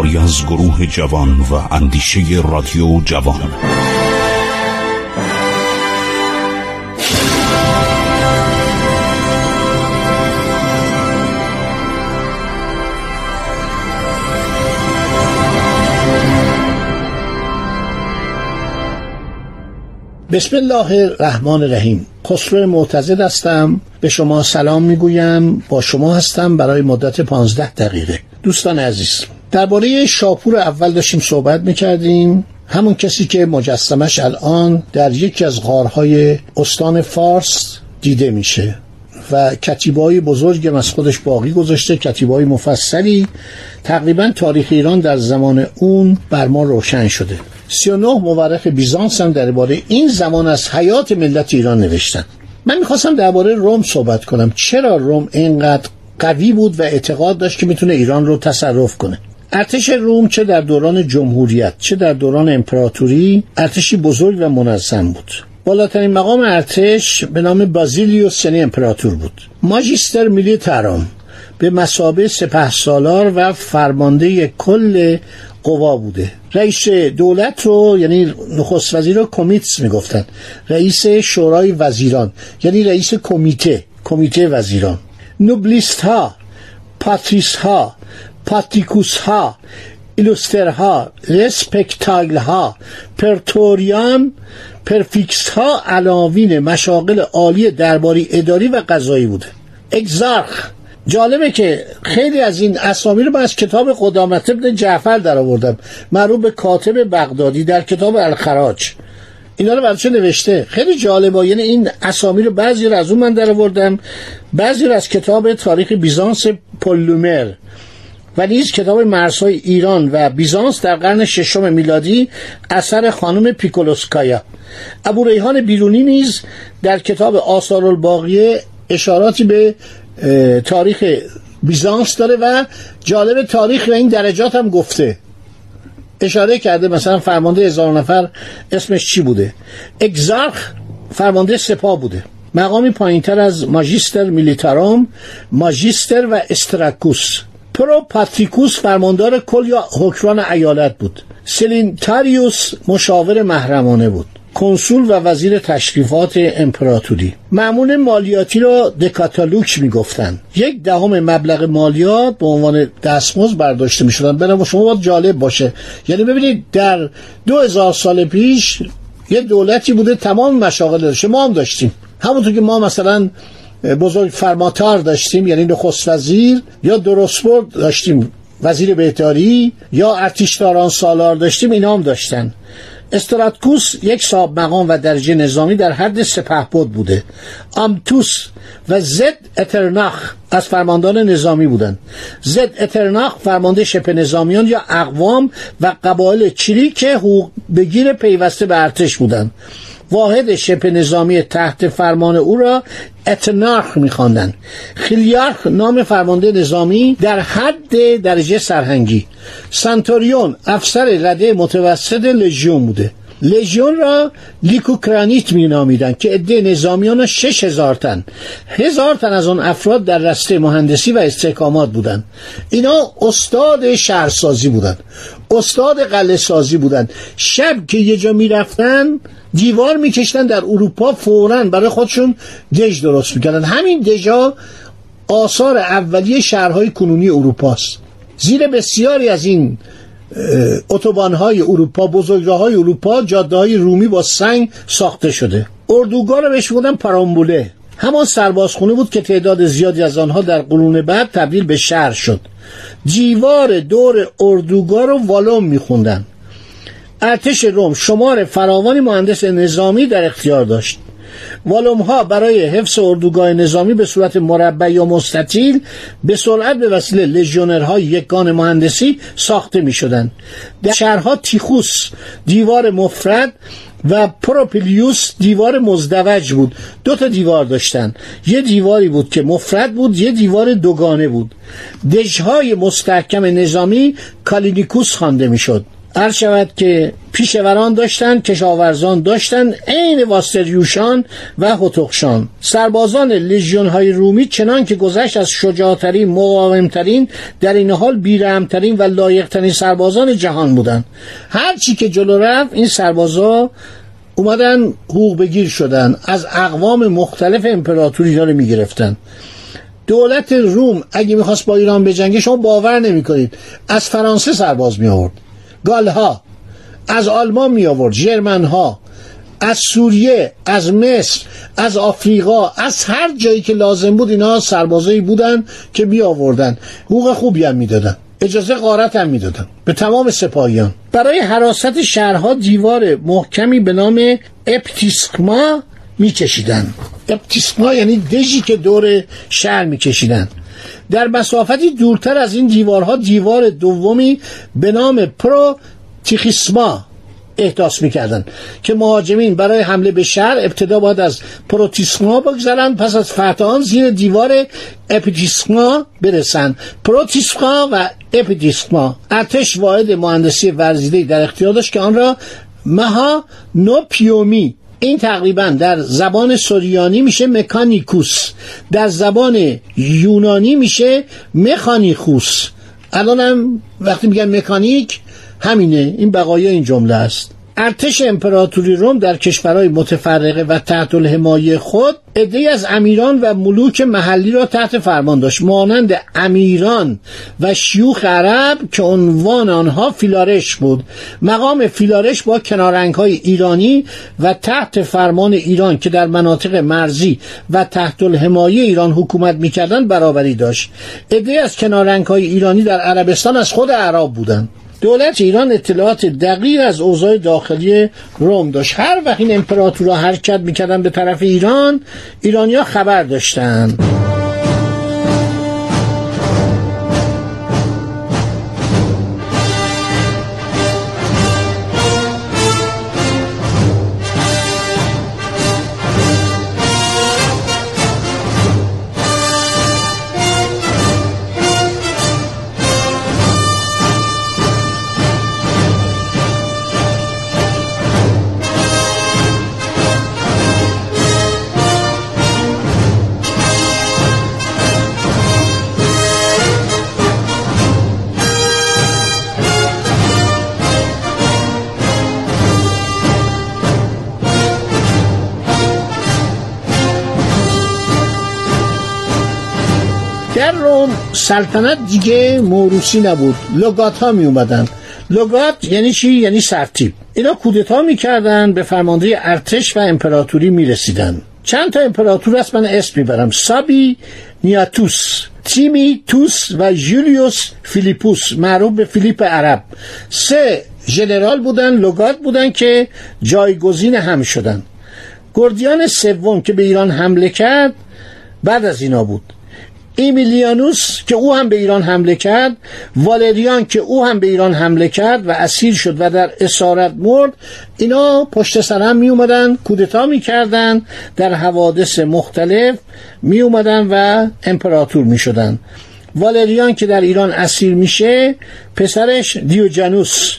کاری از گروه جوان و اندیشه رادیو جوان. بسم الله الرحمن الرحیم. خسرو معتزد هستم. به شما سلام می‌گویم. با شما هستم برای مدت پانزده دقیقه. دوستان عزیز درباره شاپور اول داشتیم صحبت می‌کردیم. همون کسی که مجسمش الان در یکی از غارهای استان فارس دیده میشه و کتیبای بزرگ از خودش باقی گذاشته کتیبای مفصلی. تقریبا تاریخ ایران در زمان اون بر ما روشن شده. 39 مورخ بیزانس هم درباره این زمان از حیات ملت ایران نوشتن. من می‌خواستم درباره روم صحبت کنم. چرا روم اینقدر قوی بود و اعتقاد داشت که می‌تونه ایران رو تصرف کنه؟ ارتش روم چه در دوران جمهوریت چه در دوران امپراتوری ارتشی بزرگ و منظم بود. بالاترین مقام ارتش به نام بازیلیوس یعنی امپراتور بود. ماجیستر میلیتارم به مسابه سپه سالار و فرمانده کل قوا بوده. رئیس دولت رو یعنی نخست وزیر رو کمیتس می‌گفتن. رئیس شورای وزیران یعنی رئیس کمیته کمیته وزیران. نوبلیست ها پاتریس ها پاتیکوس ها ایلوسترها رسپکتاگل ها پرتوریان پرفیکس ها علاوین مشاغل عالی درباری اداری و قضایی بوده. اگزارخ. جالبه که خیلی از این اسامی رو من از کتاب قدامت ابن جعفر در آوردم معروف به کاتب بغدادی در کتاب الخراج. اینا رو برچه نوشته. خیلی جالبه. یعنی این اسامی رو بعضی رو از اون من در آوردم بعضی رو از کتاب تاریخ بیزانس پولومر و نیز کتاب مرزهای ایران و بیزانس در قرن ششم میلادی اثر خانم پیکولوسکایا. ابو ریحان بیرونی نیز در کتاب آثار الباقیه اشاراتی به تاریخ بیزانس داره و جالب تاریخ و این درجات هم گفته. اشاره کرده مثلا فرمانده هزار نفر اسمش چی بوده؟ اگزارخ فرمانده سپاه بوده. مقامی پایینتر از ماجیستر میلیتارام ماجیستر و استراکوس. پروپاتریکوس فرماندار کل یا حکران ایالت بود. سلینتاریوس مشاور محرمانه بود. کنسول و وزیر تشریفات امپراتوری. معمول مالیاتی را دکاتالوک می‌گفتند یک دهم مبلغ مالیات به عنوان دستمزد برداشته می‌شدن. برای شما باید جالب باشه. یعنی ببینید در دو هزار سال پیش یه دولتی بوده تمام مشاغل ما هم داشتیم. همونطور که ما مثلا بزرگ فرماتار داشتیم یعنی نخست وزیر یا درستبرد داشتیم وزیر بهداری یا ارتشداران سالار داشتیم اینا هم داشتن. استراتکوس یک صاحب مقام و درجه نظامی در حد سپهبد بوده. آمتوس و زد اترناخ از فرماندان نظامی بودند. زد اترناخ فرمانده شبه نظامیان یا اقوام و قبایل چیری که حقوق بگیر پیوسته به ارتش بودند. واحد شبه نظامی تحت فرمان او را اتنارخ میخواندند. خیلیارخ نام فرمانده نظامی در حد درجه سرهنگی. سنتوریون افسر رده متوسط لژیون بوده. لژیون را لیکوکرانیت می نامیدن که عده نظامیان شش هزار تن. هزار تن از آن افراد در رسته مهندسی و استحکامات بودند. اینا استاد شهرسازی بودند. استاد قلعه سازی بودند. شب که یه جا می‌رفتن دیوار میکشتن در اروپا فورا برای خودشون دژ درست می‌کردن. همین دژا آثار اولیه شهرهای کنونی اروپاست. زیر بسیاری از این اتوبان های اروپا بزرگراه های اروپا جاده های رومی با سنگ ساخته شده. اردوگاه رو بهش بودن پرامبوله همان سربازخونه بود که تعداد زیادی از آنها در قرون بعد تبدیل به شهر شد. جیوار دور اردوگاه رو والوم میخوندن. ارتش روم شمار فراوانی مهندس نظامی در اختیار داشت. والوم ها برای حفظ اردوگاه نظامی به صورت مربع یا مستطیل به سرعت به وسیله لژیونرهای یکگان مهندسی ساخته می شدن. در شهرها تیخوس دیوار مفرد و پروپیلیوس دیوار مزدوج بود. دو تا دیوار داشتن یه دیواری بود که مفرد بود یه دیوار دوگانه بود. دژهای مستحکم نظامی کالینیکوس خوانده می‌شد. عرض شود که پیشه‌وران داشتن کشاورزان داشتن عین واستریوشان و هتخشان. سربازان لژیون های رومی چنان که گذشت از شجاعترین مقاومترین در عین حال بیرحمترین و لایقترین سربازان جهان بودند. هرچی که جلو رفت این سربازا اومدن حقوق بگیر شدن از اقوام مختلف امپراتوری رو می‌گرفتن. دولت روم اگه می‌خواست با ایران بجنگه شما باور نمی‌کنید. از فرانسه سرباز می آورد گالها از آلمان می آورد جرمن ها از سوریه از مصر از آفریقا از هر جایی که لازم بود اینا سربازایی بودن که می آوردن حقوق خوبی هم می‌دادن اجازه غارت هم می‌دادن به تمام سپاهیان. برای حراست شهرها دیوار محکمی به نام اپتیسکما میکشیدن اپتیسکما یعنی دژی که دور شهر میکشیدن. در مسافتی دورتر از این دیوارها دیوار دومی به نام پرو تیخیسما احداث می‌کردن که مهاجمین برای حمله به شهر ابتدا باید از پروتیسما بگذرن پس از فتح زیر دیوار اپیتیسما برسن پروتیسما و اپیتیسما ارتش واحد مهندسی ورزیده در اختیار داشت که آن را مها نوپیومی این تقریبا در زبان سوریانی میشه مکانیکوس در زبان یونانی میشه مکانیکوس الان هم وقتی میگن مکانیک همینه. این بقایای این جمله است. ارتش امپراتوری روم در کشورهای متفرقه و تحت الحمایه خود عدهای از امیران و ملوک محلی را تحت فرمان داشت. مانند امیران و شیوخ عرب که عنوان آنها فیلارش بود. مقام فیلارش با کنارنگ های ایرانی و تحت فرمان ایران که در مناطق مرزی و تحت الحمایه ایران حکومت می‌کردند برابری داشت. عدهای از کنارنگ های ایرانی در عربستان از خود عرب بودند. دولت ایران اطلاعات دقیق از اوضاع داخلی روم داشت. هر وقت این امپراتورها حرکت می‌کردن به طرف ایران ایرانیا خبر داشتن. روم سلطنت دیگه موروسی نبود. لگات ها می اومدن. لگات یعنی چی؟ یعنی سرتیب. اینا کودتا می‌کردن به فرماندهی ارتش و امپراتوری می‌رسیدن. چند تا امپراتور هست من اسم می‌برم. سابی نیاتوس تیمی توس و جولیوس فیلیپوس. معروف به فیلیپ عرب. سه ژنرال بودن لگات بودن که جایگزین هم شدن. گردیان سوم که به ایران حمله کرد بعد از اینا بود. ایمیلیانوس که او هم به ایران حمله کرد والریان که او هم به ایران حمله کرد و اسیر شد و در اسارت مرد اینا پشت سر هم می اومدن کودتا می کردن در حوادث مختلف می اومدن و امپراتور می شدن والریان که در ایران اسیر میشه پسرش دیوجانوس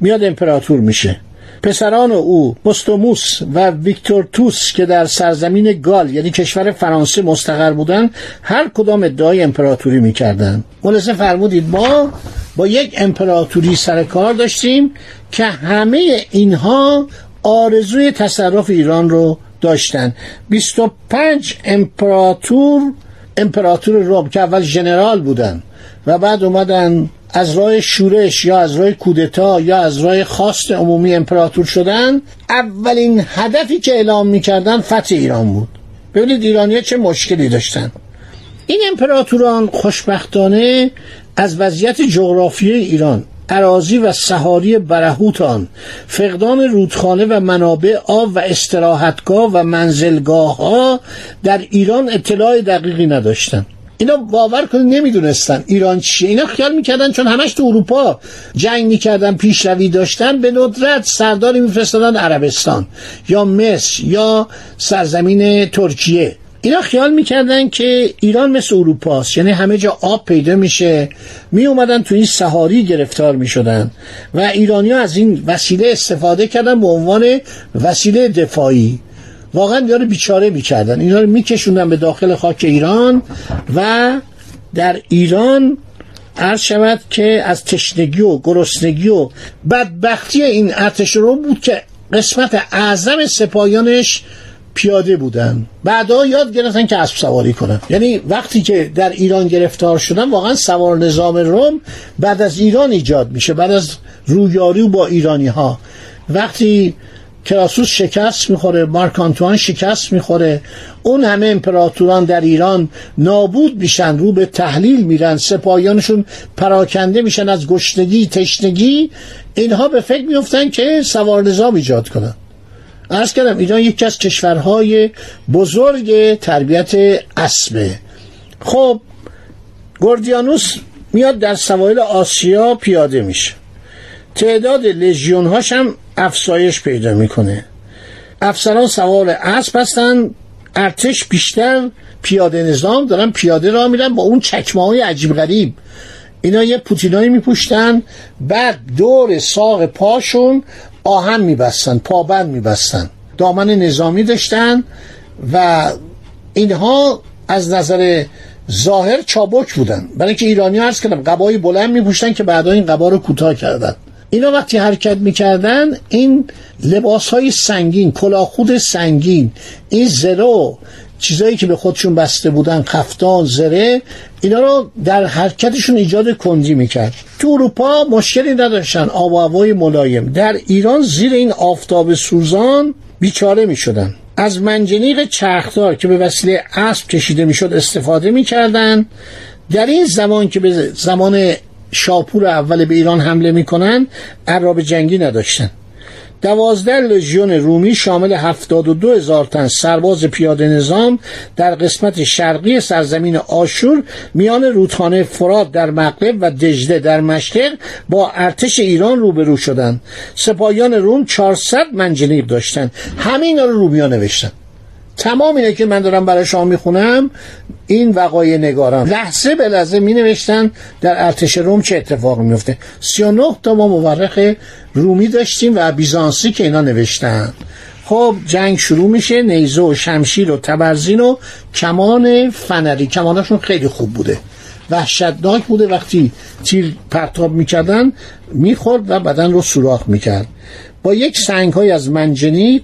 میاد امپراتور میشه. پسران او مستوموس و ویکتور توس که در سرزمین گال یعنی کشور فرانسه مستقر بودند هر کدام ادعای امپراتوری می‌کردند. خلاصه فرمودید ما با یک امپراتوری سر کار داشتیم که همه اینها آرزوی تصرف ایران رو داشتن 25 امپراتور امپراتور روم که اول ژنرال بودن و بعد اومدن از راه شورش یا از راه کودتا یا از راه خواست عمومی امپراتور شدن اولین هدفی که اعلام می‌کردن فتح ایران بود. ببینید ایرانیا چه مشکلی داشتن. این امپراتوران خوشبختانه از وضعیت جغرافیای ایران عراضی و سهاری برهوت آن فقدان رودخانه و منابع آب و استراحتگاه و منزلگاه ها در ایران اطلاع دقیقی نداشتند اینا باور کنید نمی‌دونستن ایران چیه. اینا خیال می‌کردن چون همش تو اروپا جنگ می‌کردن پیشروی داشتن به ندرت سرداری میفرستادن عربستان یا مصر یا سرزمین ترکیه. اینا خیال می‌کردن که ایران مثل اروپاست. یعنی همه جا آب پیدا میشه. می اومدن تو این سهاری گرفتار می‌شدن و ایرانی از این وسیله استفاده کردن به عنوان وسیله دفاعی. واقعا اینا بیچاره می‌کردن. اینا رو میکشوندن به داخل خاک ایران و در ایران عرض شود که از تشنگی و گرسنگی و بدبختی این ارتش رو بود که قسمت اعظم سپاهیانش پیاده بودن. بعدا یاد گرفتن که اسب سواری کنن. یعنی وقتی که در ایران گرفتار شدن واقعا سوار نظام روم بعد از ایران ایجاد میشه بعد از رویاری با ایرانی ها وقتی کراسوس شکست می‌خوره مارک آنتوان شکست می‌خوره. اون همه امپراتوران در ایران نابود میشن رو به تحلیل میرن سپاهیانشون پراکنده میشن از گشنگی تشنگی. اینها به فکر میفتن که سوار نظام ایجاد کنن. ارز کردم ایران یکی از کشورهای بزرگ تربیت اسبه. خب گوردیانوس میاد در سواحل آسیا پیاده میشه. تعداد لژیون هاش هم افزایش پیدا می‌کنه. افسران سوار اسب هستن ارتش بیشتر پیاده نظام دارن پیاده را میرن با اون چکمه های عجیب غریب. اینا یه پوتینایی میپوشتن بعد دور ساق پاشون آهن میبستن پابند میبستن. دامن نظامی داشتن و اینها از نظر ظاهر چابک بودن. برای اینکه ایرانی ارز کردم قبای بلند میپوشتن که بعدا این قبا رو کوتاه کردن. اینا وقتی حرکت می‌کردن این لباس های سنگین کلاخود سنگین این زرو چیزایی که به خودشون بسته بودن کفتان زره اینا رو در حرکتشون ایجاد کندی می‌کرد. تو اروپا مشکلی نداشتن آب و هوای ملایم. در ایران زیر این آفتاب سوزان بیچاره می‌شدن. از منجنیق چرخدار که به وسیله اسب کشیده می‌شد استفاده می‌کردن. در این زمان که به زمان شاپور اول به ایران حمله می‌کنن عراب جنگی نداشتن. دوازده لژیون رومی شامل هفتاد و دو هزار تن سرباز پیاده نظام در قسمت شرقی سرزمین آشور میان رودخانه فرات در مغرب و دجله در مشرق با ارتش ایران روبرو شدند. سپاهیان روم 400 منجنیق داشتند. همه اینا رو رومیا نوشتن. تمام اینه که من دارم برای شما می‌خونم این وقایع نگاران. لحظه به لحظه می نوشتن در ارتش روم چه اتفاقی میفته. 39 تا ما مورخ رومی داشتیم و بیزانسی که اینا نوشتن. خب جنگ شروع میشه نیزه و شمشیر و تبرزین و کمان فنری. کماناشون خیلی خوب بوده. وحشتناک بوده. وقتی تیر پرتاب می‌کردن می‌خورد و بدن رو سوراخ می‌کرد. با یک سنگ های از منجنیق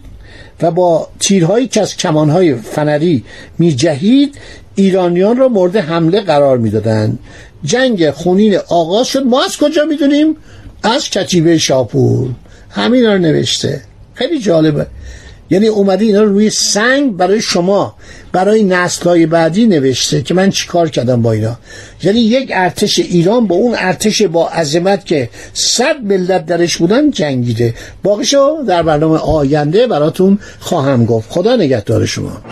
و با تیرهایی که از کمانهای فنری میجهید ایرانیان را مورد حمله قرار می‌دادند. جنگ خونین آغاز شد. ما از کجا می‌دونیم؟ از کتیبه شاپور. همین رو نوشته. خیلی جالبه. یعنی اومده اینا رو روی سنگ برای شما برای نسلهای بعدی نوشته که من چیکار کردم با اینا. یعنی یک ارتش ایران با اون ارتش با عظمت که صد ملت درش بودن جنگیده. باقیشو در برنامه آینده براتون خواهم گفت. خدا نگهدار شما.